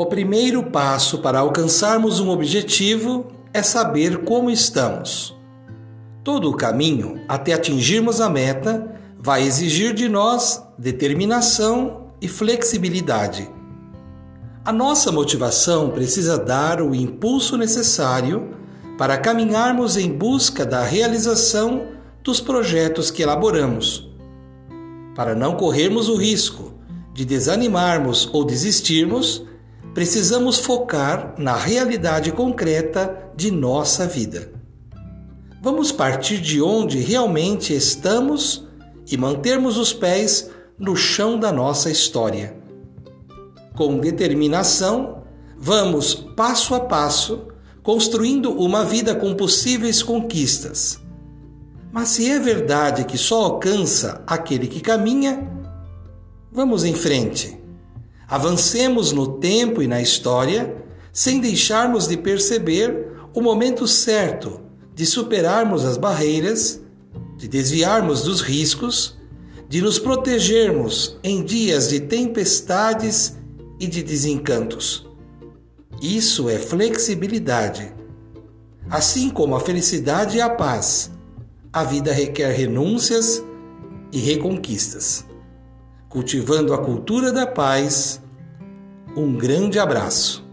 O primeiro passo para alcançarmos um objetivo é saber como estamos. Todo o caminho até atingirmos a meta vai exigir de nós determinação e flexibilidade. A nossa motivação precisa dar o impulso necessário para caminharmos em busca da realização dos projetos que elaboramos. Para não corrermos o risco de desanimarmos ou desistirmos, precisamos focar na realidade concreta de nossa vida. Vamos partir de onde realmente estamos e mantermos os pés no chão da nossa história. Com determinação, vamos passo a passo construindo uma vida com possíveis conquistas. Mas se é verdade que só alcança aquele que caminha, vamos em frente. Avancemos no tempo e na história, sem deixarmos de perceber o momento certo de superarmos as barreiras, de desviarmos dos riscos, de nos protegermos em dias de tempestades e de desencantos. Isso é flexibilidade. Assim como a felicidade e a paz, a vida requer renúncias e reconquistas cultivando a cultura da paz. Um grande abraço.